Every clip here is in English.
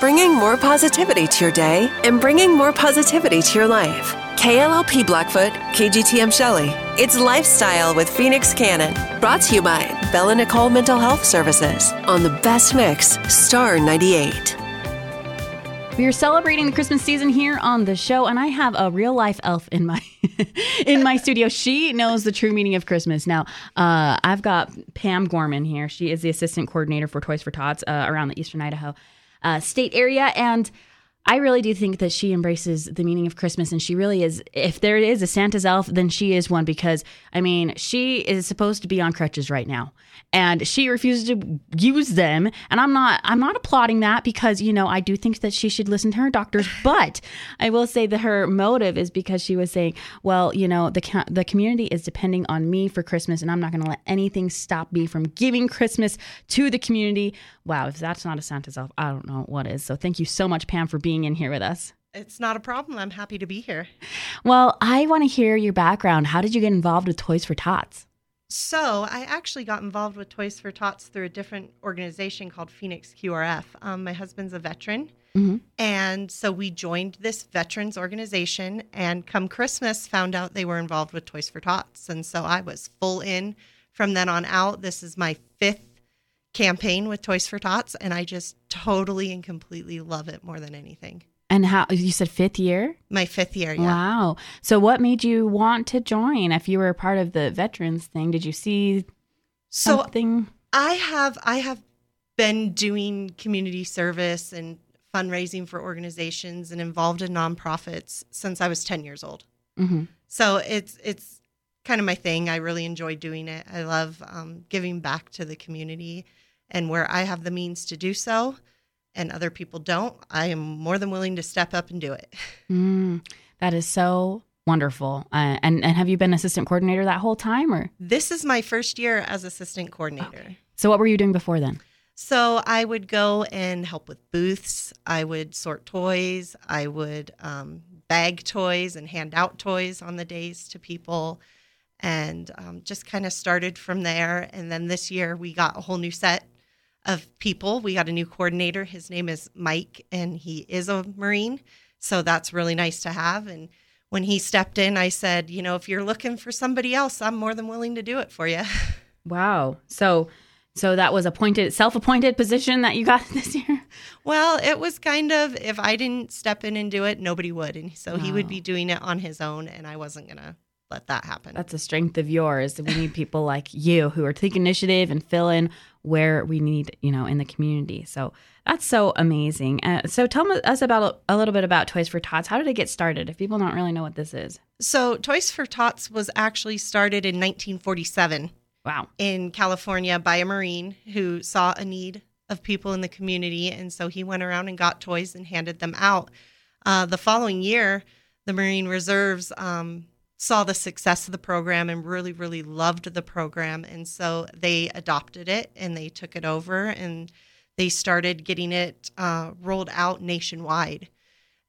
bringing more positivity to your day and bringing more positivity to your life. KLLP Blackfoot, KGTM Shelley. It's Lifestyle with Phoenix Cannon. Brought to you by Bella Nicole Mental Health Services on the best mix, Star 98. We are celebrating the Christmas season here on the show, and I have a real life elf in my in my studio. She knows the true meaning of Christmas. Now, uh, I've got Pam Gorman here. She is the assistant coordinator for Toys for Tots uh, around the Eastern Idaho uh, state area, and I really do think that she embraces the meaning of Christmas, and she really is. If there is a Santa's elf, then she is one because I mean, she is supposed to be on crutches right now, and she refuses to use them. And I'm not, I'm not applauding that because you know I do think that she should listen to her doctors. But I will say that her motive is because she was saying, well, you know, the the community is depending on me for Christmas, and I'm not going to let anything stop me from giving Christmas to the community. Wow, if that's not a Santa's elf, I don't know what is. So thank you so much, Pam, for being being in here with us. It's not a problem. I'm happy to be here. Well, I want to hear your background. How did you get involved with Toys for Tots? So, I actually got involved with Toys for Tots through a different organization called Phoenix QRF. Um, my husband's a veteran. Mm-hmm. And so we joined this veterans organization, and come Christmas, found out they were involved with Toys for Tots. And so I was full in from then on out. This is my fifth campaign with Toys for Tots, and I just totally and completely love it more than anything. And how you said fifth year? My fifth year, yeah. Wow. So what made you want to join? If you were a part of the veterans thing, did you see something? So I have I have been doing community service and fundraising for organizations and involved in nonprofits since I was 10 years old. Mm-hmm. So it's it's kind of my thing. I really enjoy doing it. I love um, giving back to the community and where I have the means to do so and other people don't, I am more than willing to step up and do it. Mm, that is so wonderful. Uh, and and have you been assistant coordinator that whole time or? This is my first year as assistant coordinator. Okay. So what were you doing before then? So I would go and help with booths. I would sort toys. I would um, bag toys and hand out toys on the days to people and um, just kind of started from there. And then this year we got a whole new set of people. We got a new coordinator. His name is Mike, and he is a Marine. So that's really nice to have. And when he stepped in, I said, you know, if you're looking for somebody else, I'm more than willing to do it for you. Wow. So so that was appointed self-appointed position that you got this year? Well, it was kind of if I didn't step in and do it, nobody would. And so wow. he would be doing it on his own and I wasn't going to let that happen. That's a strength of yours. We need people like you who are take initiative and fill in where we need, you know, in the community. So that's so amazing. Uh, so tell us about a little bit about Toys for Tots. How did it get started? If people don't really know what this is. So Toys for Tots was actually started in 1947. Wow. In California by a Marine who saw a need of people in the community, and so he went around and got toys and handed them out. Uh, the following year, the Marine Reserves um, saw the success of the program and really, really loved the program. And so they adopted it and they took it over and they started getting it uh, rolled out nationwide.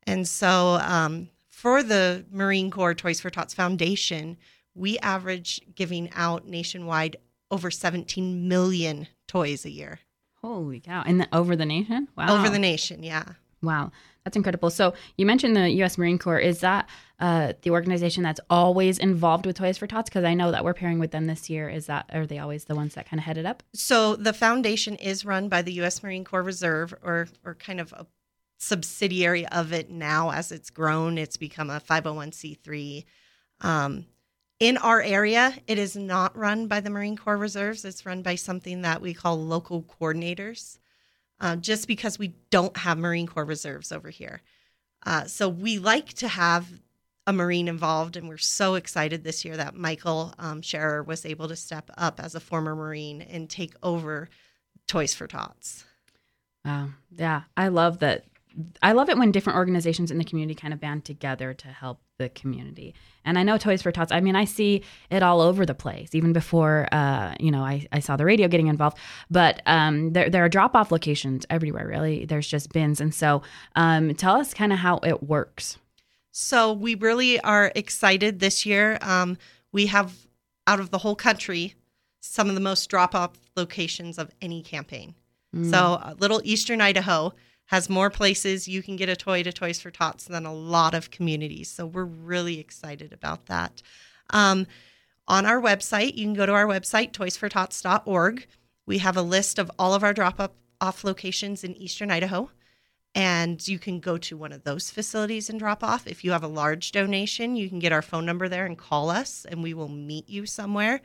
And so um, for the Marine Corps Toys for Tots Foundation, we average giving out nationwide over 17 million toys a year. Holy cow. And the, over the nation? Wow. Over the nation, yeah. Wow. That's incredible. So you mentioned the U.S. Marine Corps. Is that uh, the organization that's always involved with Toys for Tots? Because I know that we're pairing with them this year. Is that are they always the ones that kind of head it up? So the foundation is run by the U.S. Marine Corps Reserve, or or kind of a subsidiary of it now as it's grown. It's become a 501c3. Um, in our area, it is not run by the Marine Corps Reserves. It's run by something that we call local coordinators uh, just because we don't have Marine Corps reserves over here. Uh, so we like to have a Marine involved, and we're so excited this year that Michael um, Scherer was able to step up as a former Marine and take over Toys for Tots. Wow. Yeah. I love that I love it when different organizations in the community kind of band together to help the community. And I know Toys for Tots, I mean, I see it all over the place, even before, uh, you know, I, I saw the radio getting involved. But um, there, there are drop off locations everywhere, really. There's just bins. And so um, tell us kind of how it works. So we really are excited this year. Um, we have, out of the whole country, some of the most drop off locations of any campaign. Mm. So, little Eastern Idaho has more places you can get a toy to Toys for Tots than a lot of communities. So we're really excited about that. Um, on our website, you can go to our website, toysfortots.org. We have a list of all of our drop off locations in eastern Idaho. And you can go to one of those facilities and drop off. If you have a large donation, you can get our phone number there and call us, and we will meet you somewhere.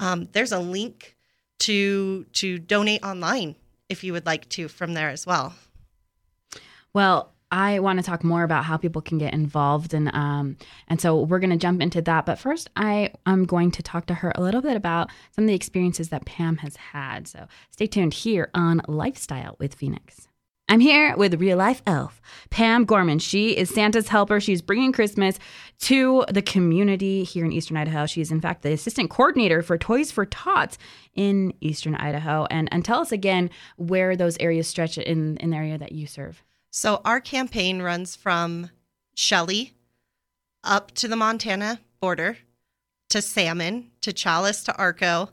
Um, there's a link to to donate online if you would like to from there as well. Well, I want to talk more about how people can get involved, and um, and so we're going to jump into that. But first, I am going to talk to her a little bit about some of the experiences that Pam has had. So stay tuned here on Lifestyle with Phoenix. I'm here with real life elf, Pam Gorman. She is Santa's helper. She's bringing Christmas to the community here in Eastern Idaho. She's, in fact, the assistant coordinator for Toys for Tots in Eastern Idaho. And, and tell us again where those areas stretch in, in the area that you serve. So, our campaign runs from Shelley up to the Montana border to Salmon to Challis to Arco,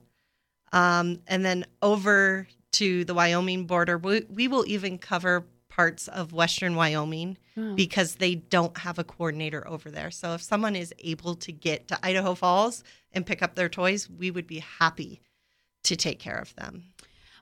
um, and then over to the Wyoming border. We, we will even cover parts of Western Wyoming oh. because they don't have a coordinator over there. So if someone is able to get to Idaho Falls and pick up their toys, we would be happy to take care of them.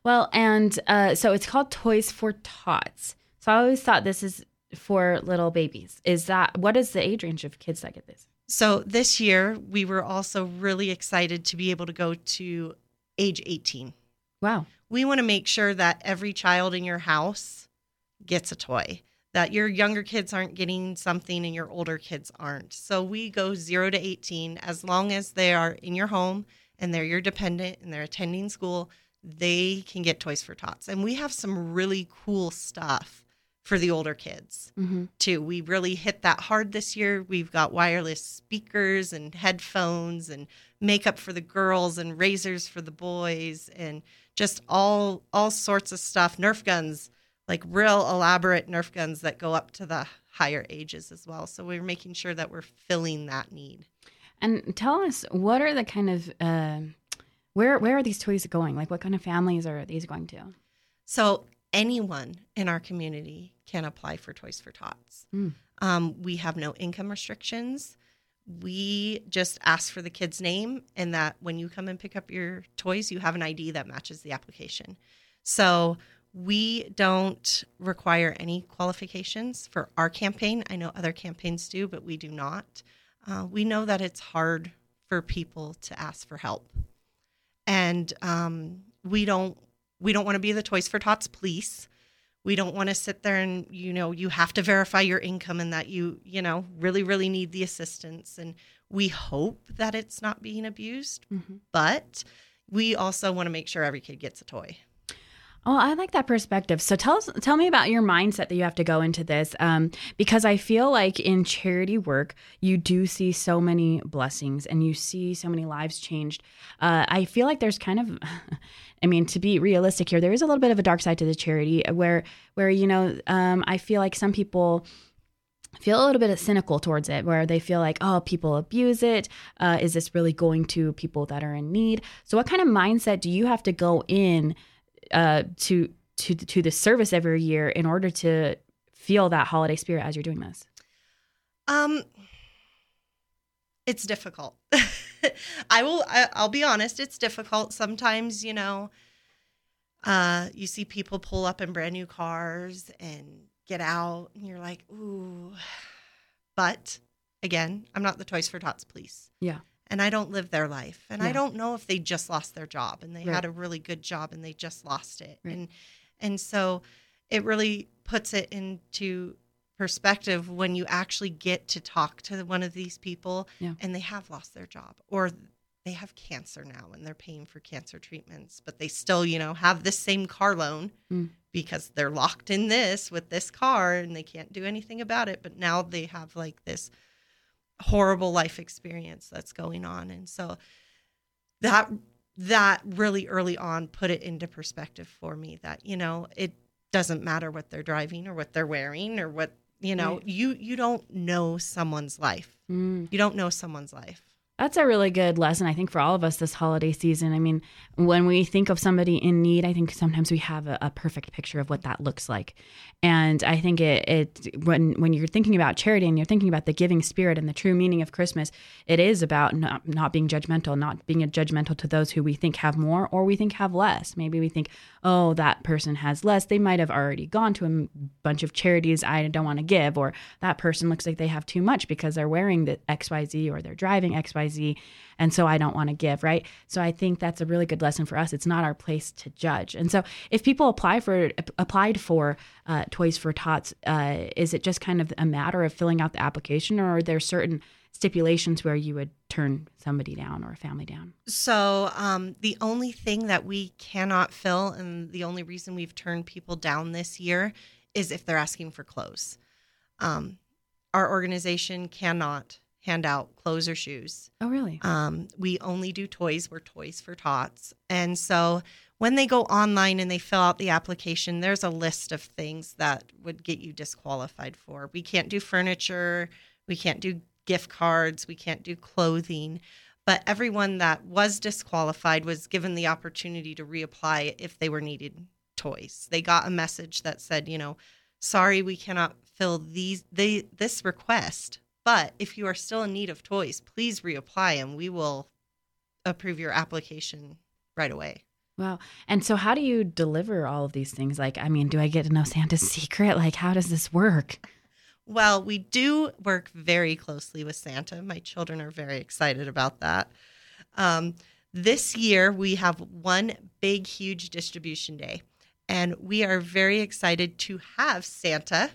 Well, and uh, so it's called Toys for Tots. So I always thought this is for little babies. Is that what is the age range of kids that get this? So this year we were also really excited to be able to go to age 18. Wow we want to make sure that every child in your house gets a toy that your younger kids aren't getting something and your older kids aren't. So we go 0 to 18 as long as they are in your home and they're your dependent and they're attending school, they can get Toys for Tots. And we have some really cool stuff for the older kids mm-hmm. too. We really hit that hard this year. We've got wireless speakers and headphones and makeup for the girls and razors for the boys and just all all sorts of stuff. Nerf guns, like real elaborate Nerf guns that go up to the higher ages as well. So we're making sure that we're filling that need. And tell us, what are the kind of uh, where where are these toys going? Like, what kind of families are these going to? So anyone in our community can apply for Toys for Tots. Mm. Um, we have no income restrictions we just ask for the kid's name and that when you come and pick up your toys, you have an ID that matches the application. So we don't require any qualifications for our campaign. I know other campaigns do, but we do not. Uh, we know that it's hard for people to ask for help, and um, we don't we don't want to be the Toys for Tots police we don't want to sit there and you know you have to verify your income and that you you know really really need the assistance and we hope that it's not being abused mm-hmm. but we also want to make sure every kid gets a toy Oh, I like that perspective. So tell us, tell me about your mindset that you have to go into this, um, because I feel like in charity work you do see so many blessings and you see so many lives changed. Uh, I feel like there's kind of, I mean, to be realistic here, there is a little bit of a dark side to the charity where, where you know, um, I feel like some people feel a little bit cynical towards it where they feel like oh people abuse it uh, is this really going to people that are in need so what kind of mindset do you have to go in uh, to to to the service every year in order to feel that holiday spirit as you're doing this? Um, it's difficult. I will. I, I'll be honest. It's difficult sometimes. You know, uh, you see people pull up in brand new cars and get out, and you're like, ooh. But again, I'm not the Toys for Tots police. Yeah and I don't live their life. And yeah. I don't know if they just lost their job and they right. had a really good job and they just lost it. Right. And and so it really puts it into perspective when you actually get to talk to one of these people yeah. and they have lost their job or they have cancer now and they're paying for cancer treatments, but they still, you know, have this same car loan mm. because they're locked in this with this car and they can't do anything about it. But now they have like this horrible life experience that's going on and so that that really early on put it into perspective for me that you know it doesn't matter what they're driving or what they're wearing or what you know right. you you don't know someone's life mm. you don't know someone's life That's a really good lesson, I think, for all of us this holiday season. I mean, when we think of somebody in need, I think sometimes we have a, a perfect picture of what that looks like. And I think it, it when when you're thinking about charity and you're thinking about the giving spirit and the true meaning of Christmas, it is about not, not being judgmental, not being judgmental to those who we think have more or we think have less. Maybe we think, oh, that person has less. They might have already gone to a bunch of charities I don't want to give, or that person looks like they have too much because they're wearing the XYZ or they're driving XYZ XYZ. And so I don't want to give, right? So I think that's a really good lesson for us. It's not our place to judge. And so if people apply for applied for uh, Toys for Tots, uh, is it just kind of a matter of filling out the application, or are there certain stipulations where you would turn somebody down or a family down? So, um, the only thing that we cannot fill, and the only reason we've turned people down this year, is if they're asking for clothes. Um, our organization cannot hand out clothes or shoes. Oh, really? Um, we only do toys. We're Toys for Tots. And so when they go online and they fill out the application, there's a list of things that would get you disqualified for. We can't do furniture. We can't do gift cards. We can't do clothing. But everyone that was disqualified was given the opportunity to reapply if they were needed toys. They got a message that said, you know, sorry, we cannot fill these they this request but if you are still in need of toys, please reapply and we will approve your application right away. Wow. And so, how do you deliver all of these things? Like, I mean, do I get to know Santa's secret? Like, how does this work? Well, we do work very closely with Santa. My children are very excited about that. Um, this year, we have one big, huge distribution day, and we are very excited to have Santa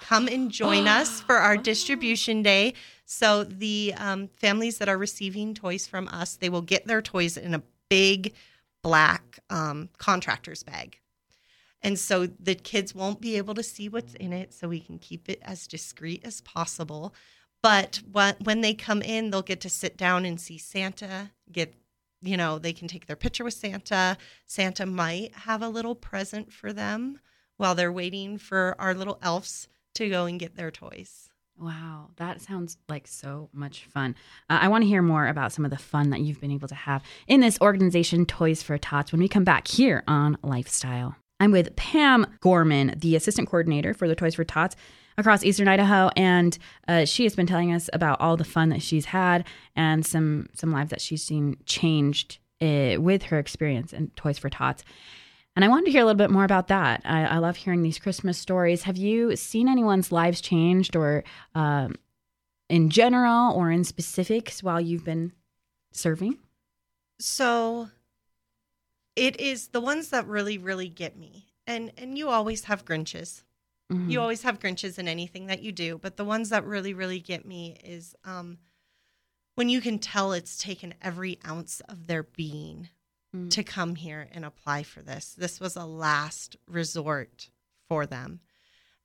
come and join us for our distribution day. So the um, families that are receiving toys from us, they will get their toys in a big black um, contractor's bag. And so the kids won't be able to see what's in it, so we can keep it as discreet as possible. But when they come in, they'll get to sit down and see Santa, get, you know, they can take their picture with Santa. Santa might have a little present for them while they're waiting for our little elves to go and get their toys. Wow, that sounds like so much fun. Uh, I want to hear more about some of the fun that you've been able to have in this organization, Toys for Tots, when we come back here on Lifestyle. I'm with Pam Gorman, the assistant coordinator for the Toys for Tots across Eastern Idaho, and uh, she has been telling us about all the fun that she's had and some some lives that she's seen changed uh, with her experience in Toys for Tots. And I wanted to hear a little bit more about that. I, I love hearing these Christmas stories. Have you seen anyone's lives changed or um, in general or in specifics while you've been serving? So it is the ones that really, really get me. And and you always have Grinches. Mm-hmm. You always have Grinches in anything that you do, but the ones that really, really get me is um, when you can tell it's taken every ounce of their being mm. to come here and apply for this. This was a last resort for them.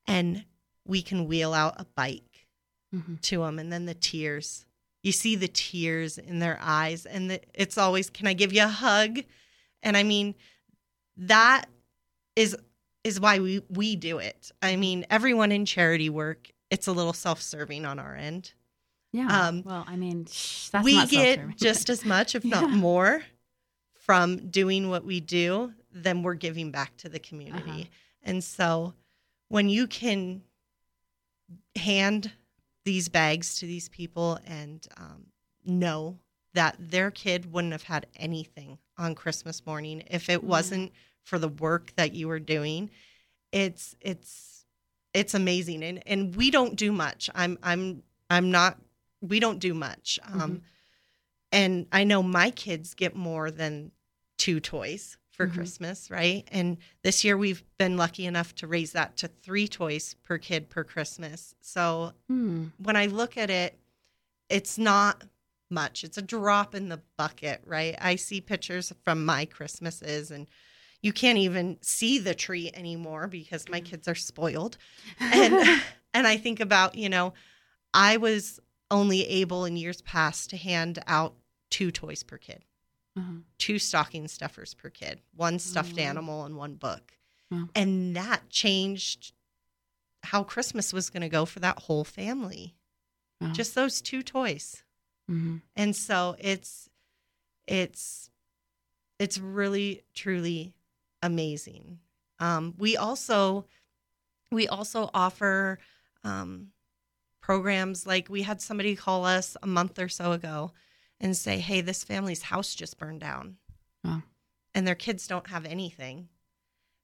And we can wheel out a bike mm-hmm. to them and then the tears. You see the tears in their eyes and the, it's always can I give you a hug? And I mean that is is why we we do it. I mean, everyone in charity work, it's a little self-serving on our end. Yeah. Um, well, I mean, we get just as much, if not more, from doing what we do, then we're giving back to the community. Uh-huh. And so when you can hand these bags to these people and um, know that their kid wouldn't have had anything on Christmas morning if it mm-hmm. wasn't for the work that you were doing, it's it's it's amazing. And and we don't do much. I'm I'm I'm not we don't do much. Um, mm-hmm. And I know my kids get more than two toys for mm-hmm. Christmas, right? And this year we've been lucky enough to raise that to three toys per kid per Christmas. So mm. when I look at it, it's not much. It's a drop in the bucket, right? I see pictures from my Christmases and you can't even see the tree anymore because my kids are spoiled. And and I think about, you know, I was only able in years past to hand out two toys per kid. Uh-huh. Two stocking stuffers per kid, one stuffed uh-huh. animal, and one book. Uh-huh. And that changed how Christmas was going to go for that whole family. Just those two toys. Mhm. And so it's it's it's really truly amazing. Um, we also we also offer um, programs like we had somebody call us a month or so ago and say, "Hey, this family's house just burned down, and their kids don't have anything."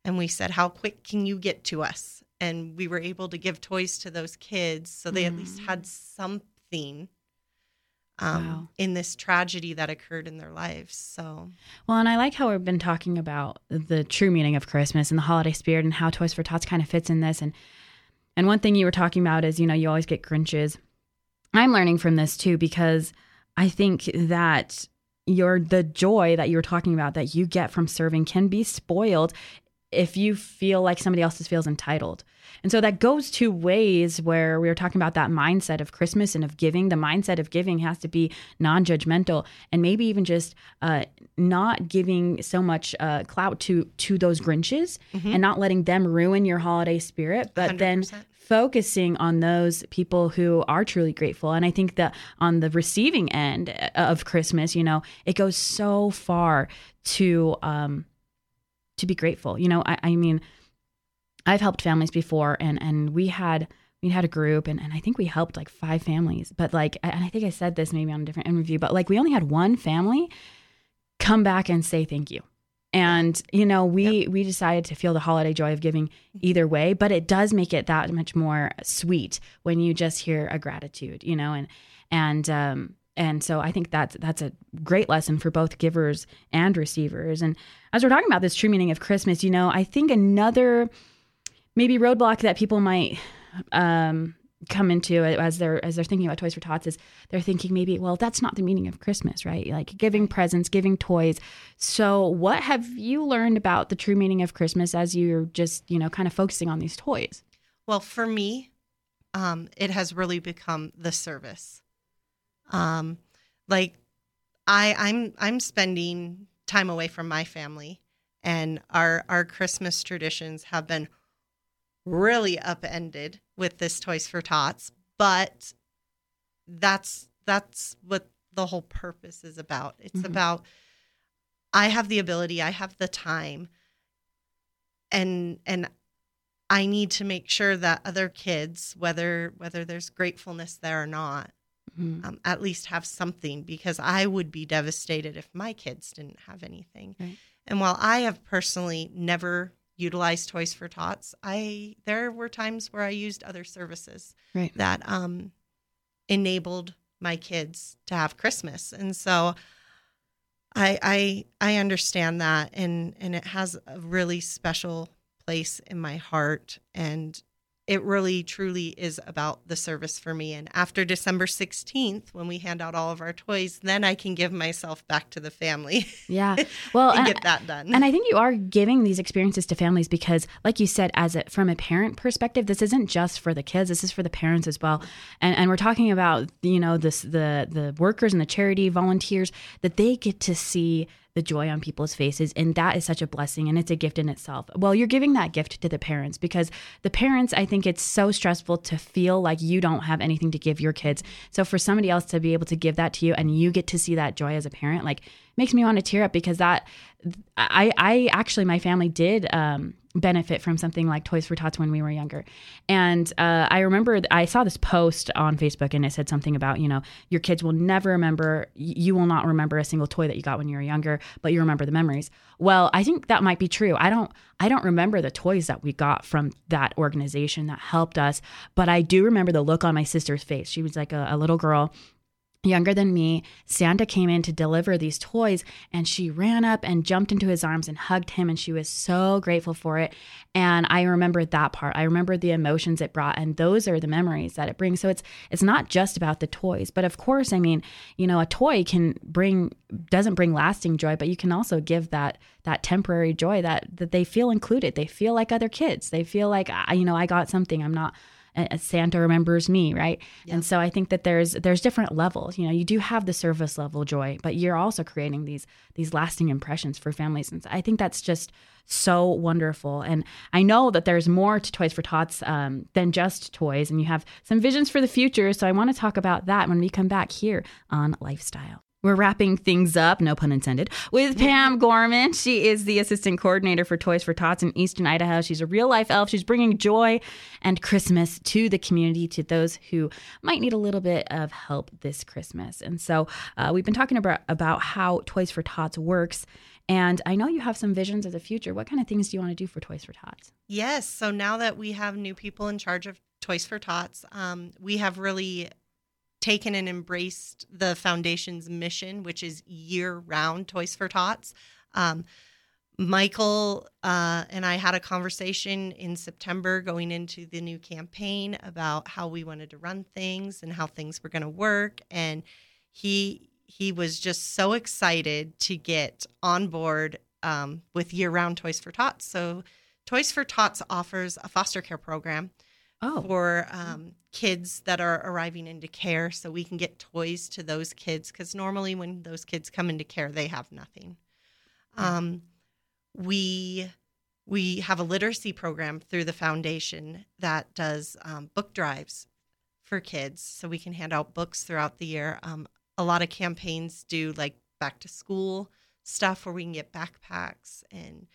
And we said, "How quick can you get to us?" And we were able to give toys to those kids, so they at least had something um, Wow. in this tragedy that occurred in their lives. So Well, and I like how we've been talking about the true meaning of Christmas and the holiday spirit and how Toys for Tots kind of fits in this. And and one thing you were talking about is, you know, you always get Grinches. I'm learning from this too because I think that your the joy that you were talking about that you get from serving can be spoiled if you feel like somebody else feels entitled. And so that goes two ways where we were talking about that mindset of Christmas and of giving. The mindset of giving has to be non judgmental and maybe even just uh, not giving so much uh, clout to, to those Grinches and not letting them ruin your holiday spirit, but then 100%. Focusing on those people who are truly grateful. And I think that on the receiving end uh, of Christmas, you know, it goes so far to um, to be grateful. You know, I, I mean, I've helped families before, and and we had we had a group, and, and I think we helped like five families. But like, and I think I said this maybe on a different interview, but like we only had one family come back and say thank you. And you know, we we decided to feel the holiday joy of giving either way, but it does make it that much more sweet when you just hear a gratitude, you know, and and um and so I think that's that's a great lesson for both givers and receivers. And as we're talking about this true meaning of Christmas, you know, I think another maybe roadblock that people might um, come into as they're as they're thinking about Toys for Tots is they're thinking maybe well that's not the meaning of Christmas, right? Like giving presents, giving toys. So what have you learned about the true meaning of Christmas as you're just you know kind of focusing on these toys? Well, for me, um, it has really become the service. Um, like I, I'm I'm spending time away from my family, and our our Christmas traditions have been really upended with this Toys for Tots. But that's that's what the whole purpose is about. It's Mhm. about I have the ability, I have the time, and and I need to make sure that other kids, whether whether there's gratefulness there or not, Mhm. um, at least have something because I would be devastated if my kids didn't have anything. Right. And while I have personally never utilized Toys for Tots, I there were times where I used other services Right. that um, enabled my kids to have Christmas, and so I I I understand that, and and it has a really special place in my heart, and it really truly is about the service for me. And after December sixteenth, when we hand out all of our toys, then I can give myself back to the family Yeah. Well, and and- get that done. And I think you are giving these experiences to families because, like you said, as a, from a parent perspective, this isn't just for the kids. This is for the parents as well. And, and we're talking about you know this the the workers and the charity volunteers that they get to see the joy on people's faces, and that is such a blessing, and it's a gift in itself. Well, you're giving that gift to the parents because the parents, I think it's so stressful to feel like you don't have anything to give your kids. So for somebody else to be able to give that to you, and you get to see that joy as a parent, like makes me want to tear up because that I I actually my family did um, benefit from something like Toys for Tots when we were younger, and uh, I remember th- I saw this post on Facebook and it said something about you know your kids will never remember you will not remember a single toy that you got when you were younger, but you remember the memories. Well, I think that might be true. I don't I don't remember the toys that we got from that organization that helped us, but I do remember the look on my sister's face. She was like a, a little girl younger than me, Santa came in to deliver these toys and she ran up and jumped into his arms and hugged him and she was so grateful for it. And I remember that part. I remember the emotions it brought and those are the memories that it brings. So it's it's not just about the toys, but of course, I mean, you know, a toy can bring doesn't bring lasting joy, but you can also give that that temporary joy that that they feel included. They feel like other kids. They feel like you know, I got something. I'm not Santa remembers me, right? And so I think that there's there's different levels. You know, you do have the surface level joy, but you're also creating these these lasting impressions for families, and so I think that's just so wonderful. And I know that there's more to Toys for Tots um, than just toys, and you have some visions for the future. So I want to talk about that when we come back here on Lifestyle. We're wrapping things up, no pun intended, with Pam Gorman. She is the assistant coordinator for Toys for Tots in Eastern Idaho. She's a real life elf. She's bringing joy and Christmas to the community, to those who might need a little bit of help this Christmas. And so uh, we've been talking about, about how Toys for Tots works. And I know you have some visions of the future. What kind of things do you want to do for Toys for Tots? Yes. So now that we have new people in charge of Toys for Tots, um, we have really taken and embraced the foundation's mission, which is year round Toys for Tots. Um, Michael uh, and I had a conversation in September going into the new campaign about how we wanted to run things and how things were going to work. And he he was just so excited to get on board um, with year round Toys for Tots. So Toys for Tots offers a foster care program Oh, for um, kids that are arriving into care so we can get toys to those kids because normally when those kids come into care they have nothing. Um, we we have a literacy program through the foundation that does um, book drives for kids so we can hand out books throughout the year. Um, a lot of campaigns do like back to school stuff where we can get backpacks and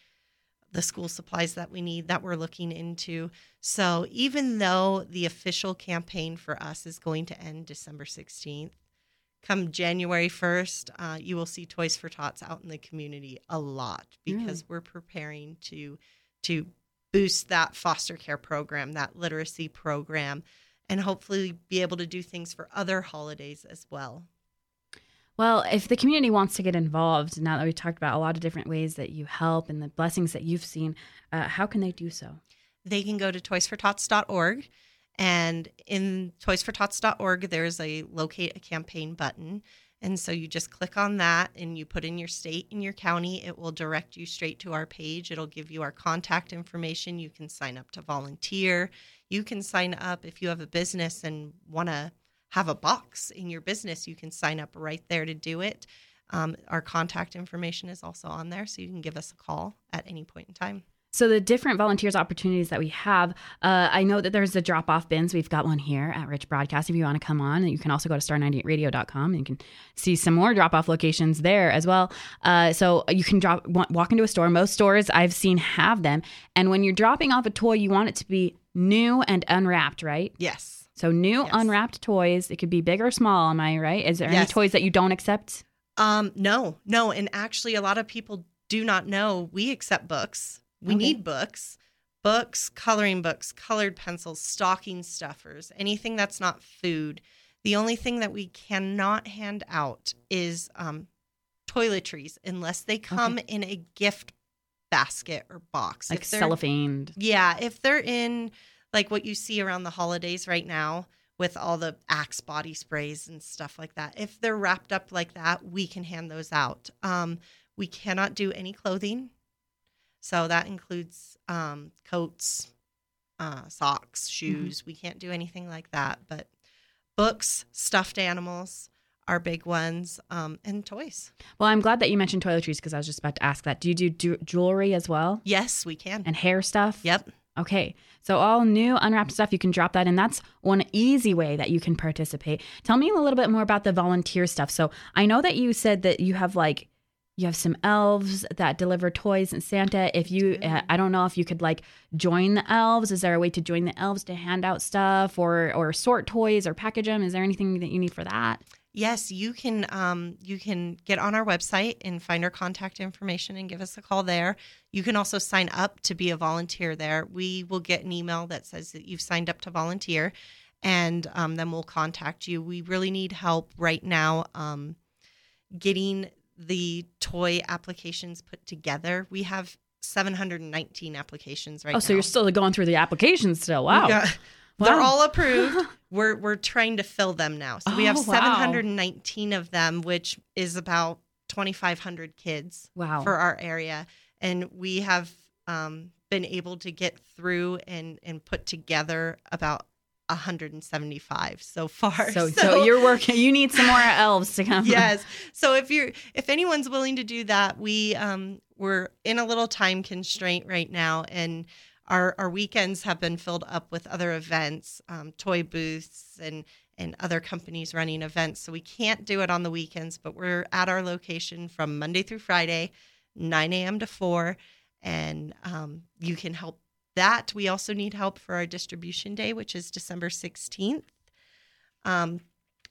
the school supplies that we need that we're looking into. So even though the official campaign for us is going to end December 16th, come January 1st, uh, you will see Toys for Tots out in the community a lot because we're preparing to to boost that foster care program, that literacy program, and hopefully be able to do things for other holidays as well. Well, if the community wants to get involved, now that we've talked about a lot of different ways that you help and the blessings that you've seen, uh, how can they do so? they can go to toysfortots.org and in toysfortots.org there's a locate a campaign button. And so you just click on that and you put in your state and your county. It will direct you straight to our page. It'll give you our contact information. You can sign up to volunteer. You can sign up if you have a business and want to have a box in your business you can sign up right there to do it um, our contact information is also on there so you can give us a call at any point in time So the different volunteers opportunities that we have, uh, I know that there's the drop off bins. We've got one here at Rich Broadcast. If you want to come on, you can also go to star98radio.com and you can see some more drop off locations there as well. Uh, so you can drop walk into a store. Most stores I've seen have them, and when you're dropping off a toy, you want it to be new and unwrapped, right? yes So new Yes. unwrapped toys. It could be big or small. Am I right? Is there any toys that you don't accept? Um, no, no, and actually, a lot of people do not know we accept books. We Okay. need books, books, coloring books, colored pencils, stocking stuffers, anything that's not food. The only thing that we cannot hand out is um, toiletries unless they come in a gift basket or box. Like If cellophane. yeah, if they're in like what you see around the holidays right now with all the Axe body sprays and stuff like that, if they're wrapped up like that, we can hand those out. Um, we cannot do any clothing, so that includes um, coats, uh, socks, shoes. We can't do anything like that. But books, stuffed animals are big ones, um, and toys. Well, I'm glad that you mentioned toiletries because I was just about to ask that. Do you do ju- jewelry as well Yes, we can. and hair stuff? Yep. Okay. So all new unwrapped stuff, you can drop that in. That's one easy way that you can participate. Tell me a little bit more about the volunteer stuff. So I know that you said that you have like you have some elves that deliver toys and Santa. If you, uh, I don't know if you could like join the elves. Is there a way to join the elves to hand out stuff or or sort toys or package them? Is there anything that you need for that? Yes, you can. Um, you can get on our website and find our contact information and give us a call there. You can also sign up to be a volunteer there. We will get an email that says that you've signed up to volunteer, and um, then we'll contact you. We really need help right now um, getting the toy applications put together. We have 719 applications right now. oh, now. so you're still going through the applications still. Wow. Got- They're all approved. we're we're trying to fill them now. So we have Oh, wow. 719 of them, which is about 2,500 kids Wow. for our area, and we have um, been able to get through and and put together about 175 so far. So, so, you're working. You need some more elves to come. yes. So if you're if anyone's willing to do that, we um we're in a little time constraint right now, and our our weekends have been filled up with other events, um, toy booths, and and other companies running events. So we can't do it on the weekends, but we're at our location from Monday through Friday, 9 a.m. to 4, and um, you can help that. We also need help for our distribution day, which is December 16th. Um,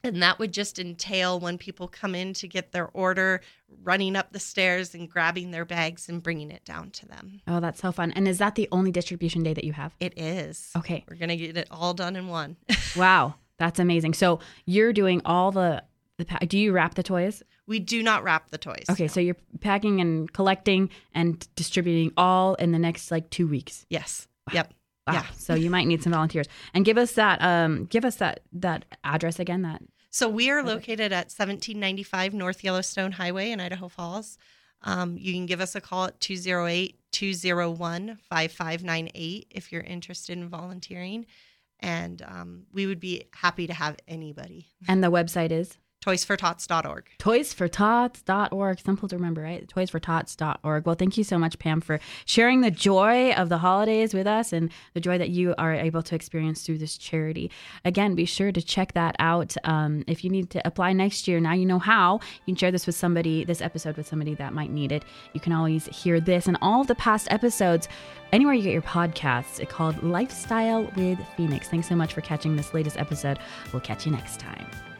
and that would just entail when people come in to get their order, running up the stairs and grabbing their bags and bringing it down to them. Oh, that's so fun. And is that the only distribution day that you have? It is. Okay. We're going to get it all done in one. wow. That's amazing. So you're doing all the, the do you wrap the toys? We do not wrap the toys. Okay. So you're packing and collecting and distributing all in the next like two weeks. Yes. Wow. Yep. Wow. Yeah. So you might need some volunteers. And give us that um give us that that address again that So we are located at 1795 North Yellowstone Highway in Idaho Falls. Um, you can give us a call at 208 201 5598 if you're interested in volunteering. And um, we would be happy to have anybody. And the website is? toysfortots.org. Toysfortots.org. Simple to remember, right? Toysfortots.org. Well, thank you so much, Pam, for sharing the joy of the holidays with us and the joy that you are able to experience through this charity. Again, be sure to check that out. Um, if you need to apply next year, now you know how. You can share this with somebody, this episode with somebody that might need it. You can always hear this and all the past episodes anywhere you get your podcasts. It's called Lifestyle with Phoenix. Thanks so much for catching this latest episode. We'll catch you next time.